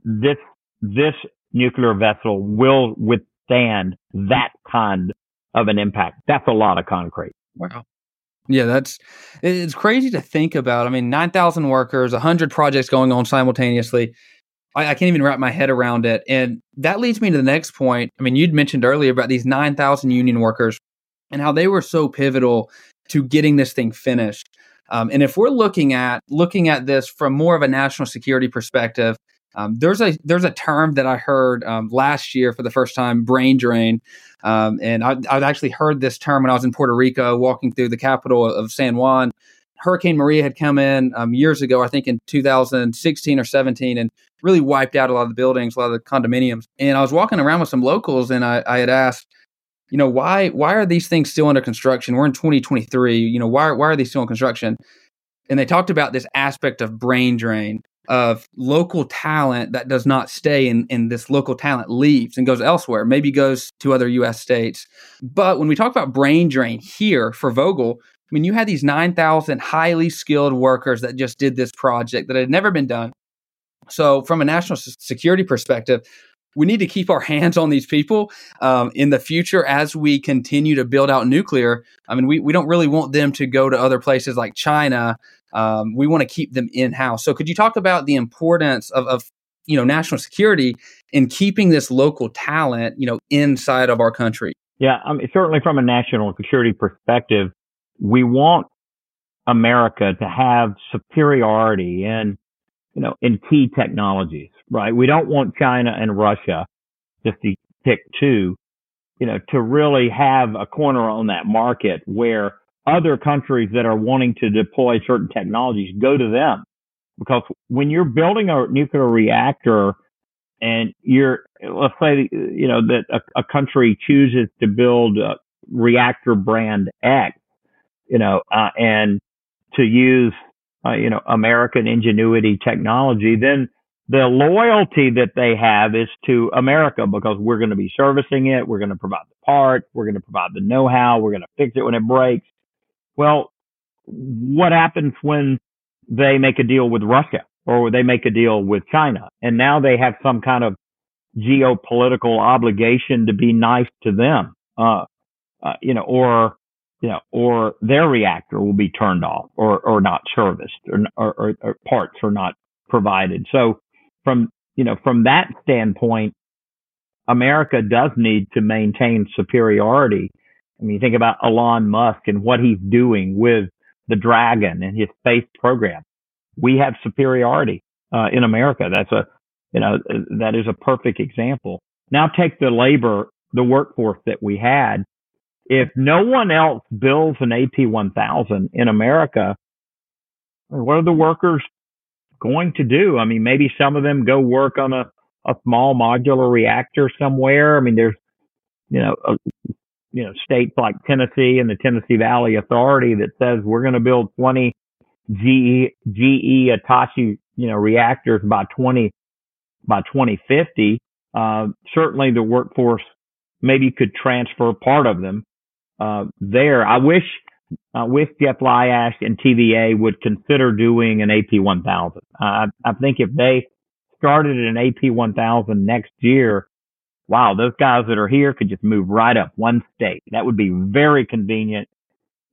this, this nuclear vessel will withstand that kind of an impact. That's a lot of concrete. Wow. Yeah, that's it's crazy to think about. I mean, 9,000 workers, 100 projects going on simultaneously. I, I, can't even wrap my head around it. And that leads me to the next point. I mean, you'd mentioned earlier about these 9,000 union workers and how they were so pivotal to getting this thing finished. Um, and if we're looking at looking at this from more of a national security perspective, um, there's a there's a term that I heard um, last year for the first time, brain drain, um, and I, I'd actually heard this term when I was in Puerto Rico, walking through the capital of San Juan. Hurricane Maria had come in um, years ago, I think in 2016 or 17, and really wiped out a lot of the buildings, a lot of the condominiums. And I was walking around with some locals, and I, I had asked, you know, why why are these things still under construction? We're in 2023. You know, why why are these still in construction? And they talked about this aspect of brain drain of local talent that does not stay in, in this local talent leaves and goes elsewhere, maybe goes to other US states. But when we talk about brain drain here for Vogtle, I mean, you had these 9,000 highly skilled workers that just did this project that had never been done. So, from a national security perspective, we need to keep our hands on these people um, in the future as we continue to build out nuclear. I mean, we, we don't really want them to go to other places like China um, we want to keep them in house. So, could you talk about the importance of, of you know national security in keeping this local talent you know inside of our country? Yeah, I mean, certainly from a national security perspective, we want America to have superiority in you know in key technologies, right? We don't want China and Russia just to pick two, you know, to really have a corner on that market where other countries that are wanting to deploy certain technologies go to them. Because when you're building a nuclear reactor and you're let's say you know that a, a country chooses to build a reactor brand X, you know, uh, and to use uh, you know American ingenuity technology, then the loyalty that they have is to America because we're going to be servicing it, we're going to provide the parts, we're going to provide the know-how, we're going to fix it when it breaks, well, what happens when they make a deal with Russia or they make a deal with China and now they have some kind of geopolitical obligation to be nice to them, uh, uh, you know, or, you know, or their reactor will be turned off or, or not serviced or, or, or parts are not provided. So from, you know, from that standpoint, America does need to maintain superiority I mean, you think about Elon Musk and what he's doing with the Dragon and his space program. We have superiority uh, in America. That's a, you know, that is a perfect example. Now take the labor, the workforce that we had. If no one else builds an AP1000 in America, what are the workers going to do? I mean, maybe some of them go work on a, a small modular reactor somewhere. I mean, there's, you know, you know, states like Tennessee and the Tennessee Valley Authority that says we're going to build 20 GE, GE Hitachi, you know, reactors by 20, by 2050. Uh, certainly the workforce maybe could transfer part of them, uh, there. I wish, uh, with Jeff Lyash and TVA would consider doing an AP 1000. I, I think if they started an AP 1000 next year, wow, those guys that are here could just move right up one state. That would be very convenient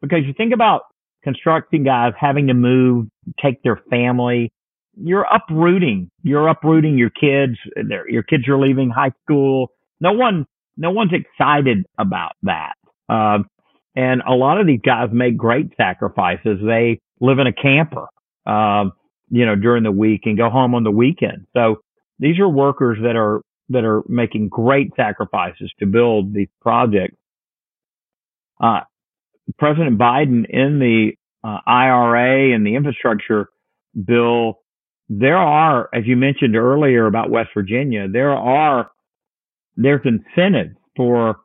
because you think about constructing guys having to move, take their family. You're uprooting, you're uprooting your kids. Your kids are leaving high school. No one, no one's excited about that. Uh, and a lot of these guys make great sacrifices. They live in a camper, uh, you know, during the week and go home on the weekend. So these are workers that are that are making great sacrifices to build these projects. Uh, President Biden in the uh, IRA and the infrastructure bill, there are, as you mentioned earlier about West Virginia, there are, there's incentives for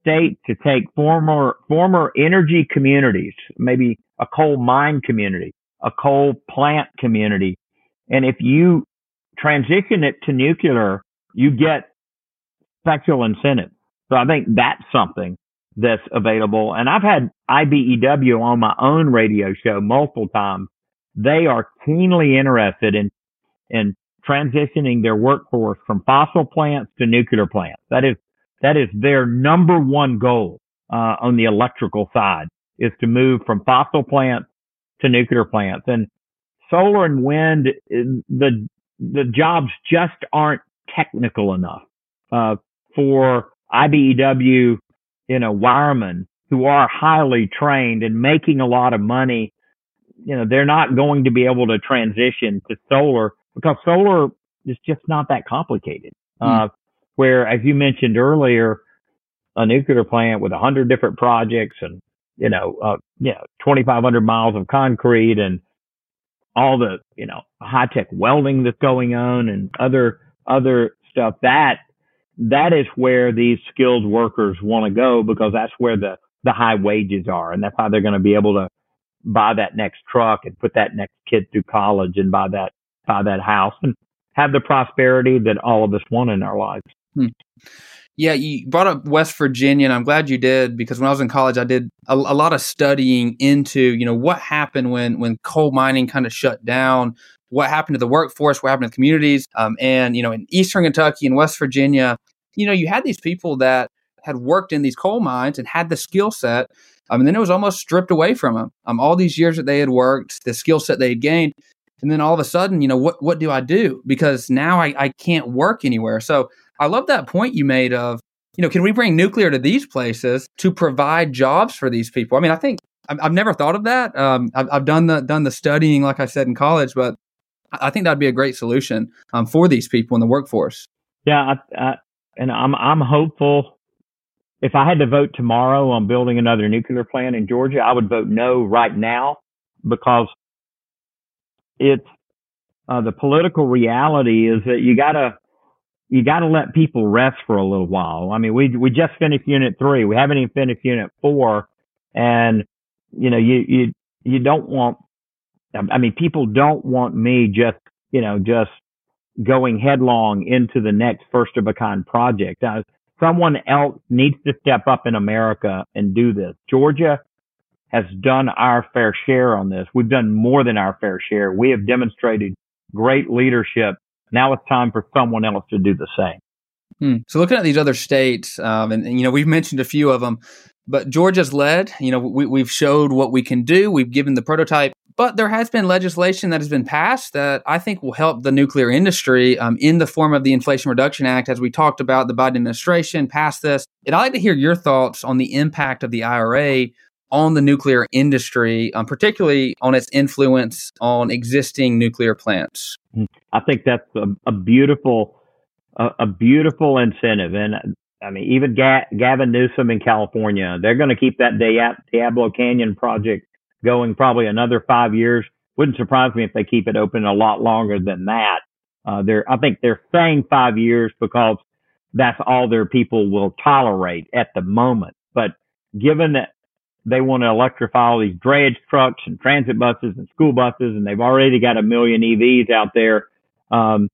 state to take former, former energy communities, maybe a coal mine community, a coal plant community. And if you transition it to nuclear, you get special incentives. So I think that's something that's available. And I've had IBEW on my own radio show multiple times. They are keenly interested in, in transitioning their workforce from fossil plants to nuclear plants. That is, that is their number one goal, uh, on the electrical side is to move from fossil plants to nuclear plants. And solar and wind, the, the jobs just aren't technical enough, uh, for IBEW, you know, wiremen who are highly trained and making a lot of money. You know, they're not going to be able to transition to solar because solar is just not that complicated. Mm. Uh, where, as you mentioned earlier, a nuclear plant with a hundred different projects and, you know, uh, you know, 2,500 miles of concrete and all the, you know, high tech welding that's going on and other, other stuff that that is where these skilled workers want to go because that's where the, the high wages are. And that's how they're going to be able to buy that next truck and put that next kid through college and buy that, buy that house and have the prosperity that all of us want in our lives. Hmm. Yeah, you brought up West Virginia, and I'm glad you did because when I was in college, I did a, a, lot of studying into you know what happened when when coal mining kind of shut down, what happened to the workforce, what happened to the communities, um, and you know in Eastern Kentucky and West Virginia, you know you had these people that had worked in these coal mines and had the skill set, um, and then it was almost stripped away from them. Um, all these years that they had worked, the skill set they had gained, and then all of a sudden, you know what what do I do? Because now I, I can't work anywhere. So I love that point you made of, you know, can we bring nuclear to these places to provide jobs for these people? I mean, I think I've, never thought of that. Um, I've, I've, done the done the studying, like I said in college, but I think that'd be a great solution um, for these people in the workforce. Yeah, I, I, and I'm I'm hopeful. If I had to vote tomorrow on building another nuclear plant in Georgia, I would vote no right now because it's uh, the political reality is that you gotta you got to let people rest for a little while. I mean, we we just finished Unit Three. We haven't even finished Unit Four, and you know, you you you don't want. I mean, people don't want me just you know just going headlong into the next first of a kind project. Now, someone else needs to step up in America and do this. Georgia has done our fair share on this. We've done more than our fair share. We have demonstrated great leadership now it's time for someone else to do the same. Hmm. So looking at these other states, um, and, and, you know we've mentioned a few of them, but Georgia's led. You know we, we've showed what we can do. We've given the prototype, but there has been legislation that has been passed that I think will help the nuclear industry um, in the form of the Inflation Reduction Act, as we talked about. The Biden administration passed this, and I'd like to hear your thoughts on the impact of the IRA on the nuclear industry, um, particularly on its influence on existing nuclear plants? Mm-hmm. I think that's a, a beautiful, a, a, beautiful incentive, and I mean, even Ga- Gavin Newsom in California, they're going to keep that Diablo Canyon project going probably another five years. Wouldn't surprise me if they keep it open a lot longer than that. Uh, they're, I think they're saying five years because that's all their people will tolerate at the moment. But given that they want to electrify all these drayage trucks and transit buses and school buses, and they've already got a million EVs out there. Um,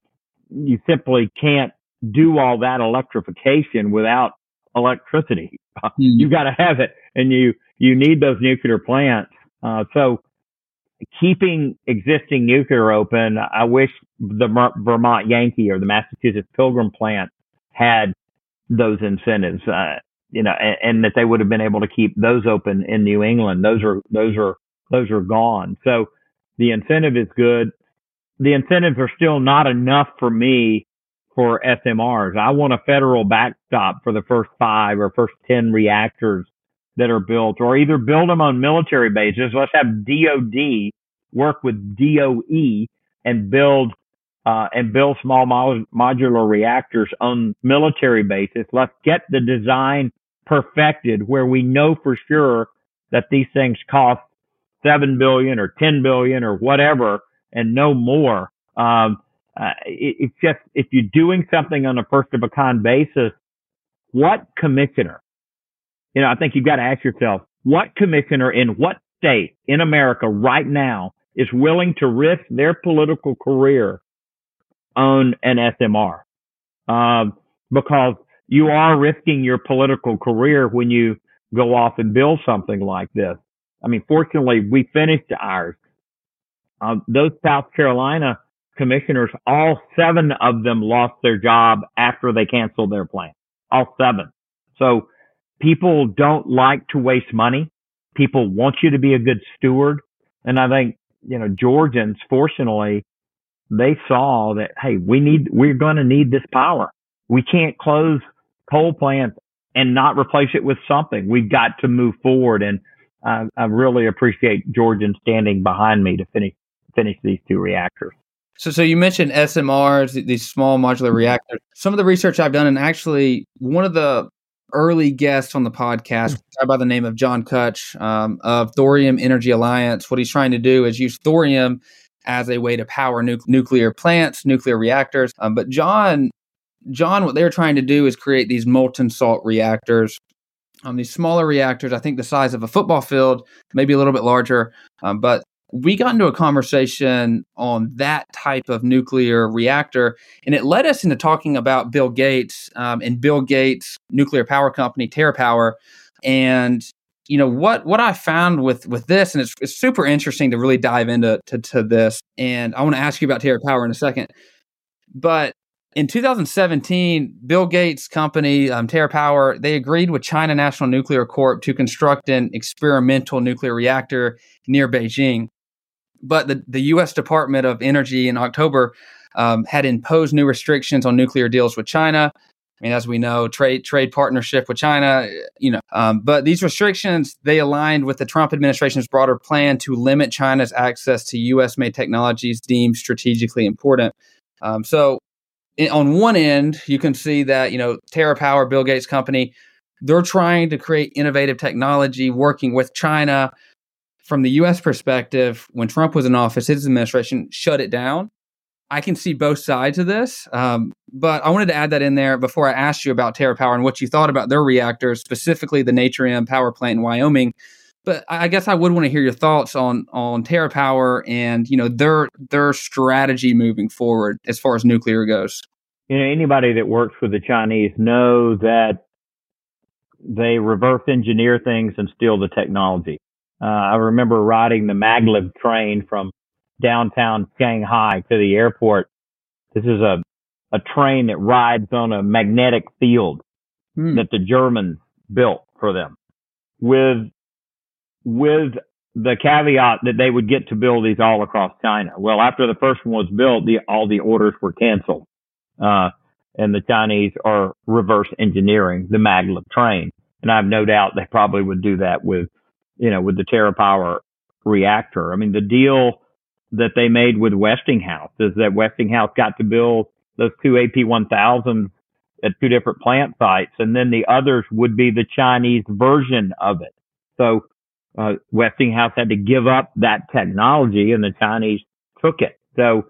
you simply can't do all that electrification without electricity. Mm. You got to have it, and you you need those nuclear plants. Uh, so keeping existing nuclear open, I wish the Vermont Yankee or the Massachusetts Pilgrim plant had those incentives. Uh, you know, and, and, that they would have been able to keep those open in New England. Those are those are those are gone. So the incentive is good. The incentives are still not enough for me for SMRs. I want a federal backstop for the first five or first 10 reactors that are built or either build them on military bases. Let's have DOD work with DOE and build uh, and build small modular reactors on military bases. Let's get the design perfected where we know for sure that these things cost seven billion or ten billion or whatever and no more. Um, uh, it, it's just if you're doing something on a first of a kind basis, what commissioner? You know, I think you've got to ask yourself, what commissioner in what state in America right now is willing to risk their political career on an SMR? Um, because you are risking your political career when you go off and build something like this. I mean, fortunately, we finished ours. Uh, those South Carolina commissioners, all seven of them lost their job after they canceled their plan. All seven. So people don't like to waste money. People want you to be a good steward. And I think, you know, Georgians, fortunately, they saw that, hey, we need, we're going to need this power. We can't close coal plants and not replace it with something. We've got to move forward. And uh, I really appreciate Georgian standing behind me to finish, finish these two reactors. So, so you mentioned SMRs, these small modular reactors. Some of the research I've done, and actually one of the early guest on the podcast, by the name of John Kutsch um, of Thorium Energy Alliance. What he's trying to do is use thorium as a way to power nu- nuclear plants, nuclear reactors. Um, but John, John, what they're trying to do is create these molten salt reactors. Um, these smaller reactors, I think the size of a football field, maybe a little bit larger, um, but we got into a conversation on that type of nuclear reactor, and it led us into talking about Bill Gates um, and Bill Gates' nuclear power company, TerraPower, and you know what what I found with with this, and it's, it's super interesting to really dive into to, to this. And I want to ask you about TerraPower in a second, but in 2017, Bill Gates' company, um, TerraPower, they agreed with China National Nuclear Corp to construct an experimental nuclear reactor near Beijing. But the, the U.S. Department of Energy in October um, had imposed new restrictions on nuclear deals with China. I mean, as we know, trade trade partnership with China, you know. Um, but these restrictions they aligned with the Trump administration's broader plan to limit China's access to U.S. made technologies deemed strategically important. Um, so, in, on one end, you can see that you know TerraPower, Bill Gates' company, they're trying to create innovative technology, working with China from the US perspective, when Trump was in office, his administration shut it down. I can see both sides of this, um, but I wanted to add that in there before I asked you about TerraPower and what you thought about their reactors, specifically the Natrium power plant in Wyoming. But I guess I would want to hear your thoughts on on TerraPower and you know their their strategy moving forward as far as nuclear goes. You know, anybody that works with the Chinese know that they reverse engineer things and steal the technology. Uh, I remember riding the maglev train from downtown Shanghai to the airport. This is a, a train that rides on a magnetic field hmm. that the Germans built for them with, with the caveat that they would get to build these all across China. Well, after the first one was built, the, all the orders were canceled. Uh, and the Chinese are reverse engineering the maglev train. And I have no doubt they probably would do that with you know, with the TerraPower reactor. I mean, the deal that they made with Westinghouse is that Westinghouse got to build those two AP1000s at two different plant sites, and then the others would be the Chinese version of it. So uh, Westinghouse had to give up that technology, and the Chinese took it. So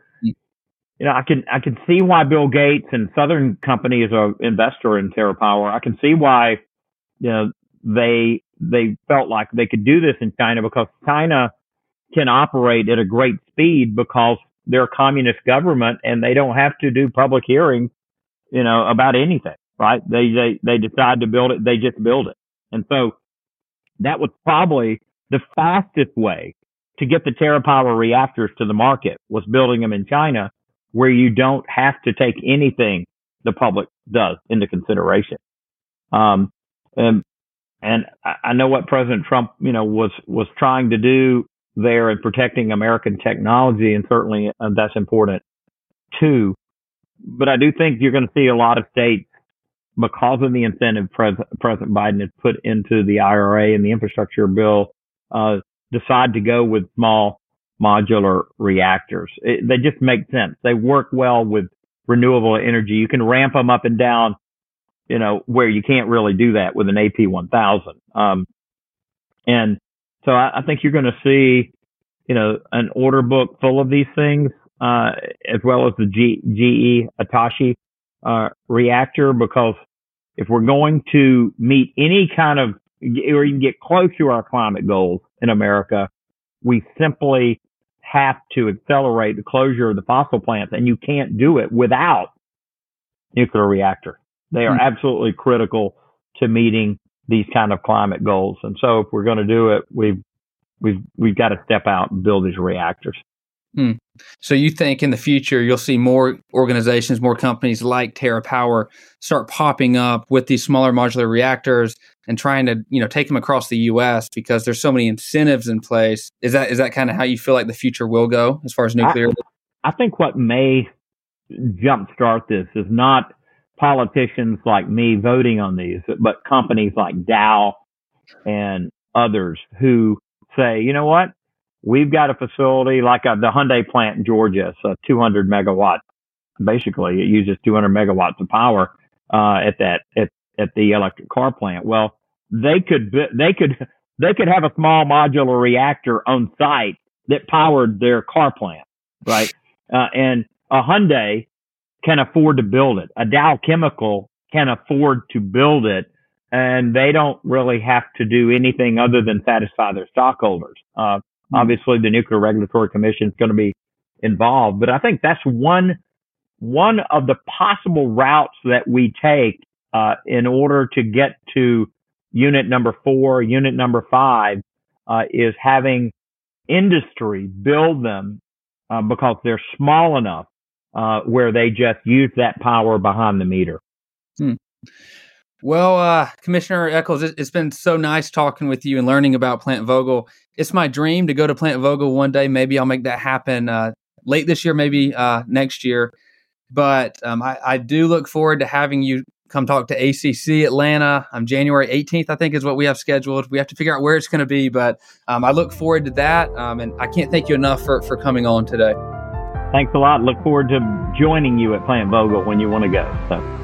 you know, I can I can see why Bill Gates and Southern Company is an investor in TerraPower. I can see why you know they they felt like they could do this in China because China can operate at a great speed because they're a communist government and they don't have to do public hearings, you know, about anything, right? They, they, they decide to build it. They just build it. And so that was probably the fastest way to get the TerraPower reactors to the market was building them in China where you don't have to take anything the public does into consideration. Um, and and I know what President Trump, you know, was, was trying to do there in protecting American technology. And certainly uh, that's important too. But I do think you're going to see a lot of states because of the incentive Pres- President Biden has put into the IRA and the infrastructure bill, uh, decide to go with small modular reactors. It, they just make sense. They work well with renewable energy. You can ramp them up and down you know, where you can't really do that with an AP 1000. Um, and so I, I think you're going to see, you know, an order book full of these things, uh, as well as the G, GE Hitachi, uh, reactor, because if we're going to meet any kind of, or even get close to our climate goals in America, we simply have to accelerate the closure of the fossil plants and you can't do it without nuclear reactor They are mm. absolutely critical to meeting these kind of climate goals. And so if we're going to do it, we've we've we've got to step out and build these reactors. Hmm. So you think in the future you'll see more organizations, more companies like TerraPower start popping up with these smaller modular reactors and trying to, you know, take them across the US because there's so many incentives in place. Is that is that kind of how you feel like the future will go as far as nuclear? I, I think what may jumpstart this is not politicians like me voting on these, but companies like Dow and others who say, you know what? We've got a facility like a, uh, the Hyundai plant in Georgia. It's a 200 megawatt. Basically, it uses 200 megawatts of power uh, at that at at the electric car plant. Well, they could they could they could have a small modular reactor on site that powered their car plant, right? Uh, and a Hyundai can afford to build it. A Dow Chemical can afford to build it, and they don't really have to do anything other than satisfy their stockholders. Uh, mm-hmm. Obviously, the Nuclear Regulatory Commission is going to be involved, but I think that's one one of the possible routes that we take uh, in order to get to unit number four, unit number five, uh, is having industry build them uh, because they're small enough uh, where they just use that power behind the meter. Hmm. Well, uh, Commissioner Echols, it's been so nice talking with you and learning about Plant Vogtle. It's my dream to go to Plant Vogtle one day. Maybe I'll make that happen uh, late this year, maybe uh, next year. But um, I, I, do look forward to having you come talk to ACC Atlanta. Um, January 18th, I think, is what we have scheduled. We have to figure out where it's going to be, but um, I look forward to that. Um, and I can't thank you enough for, for coming on today. Thanks a lot. Look forward to joining you at Plant Vogtle when you want to go. So.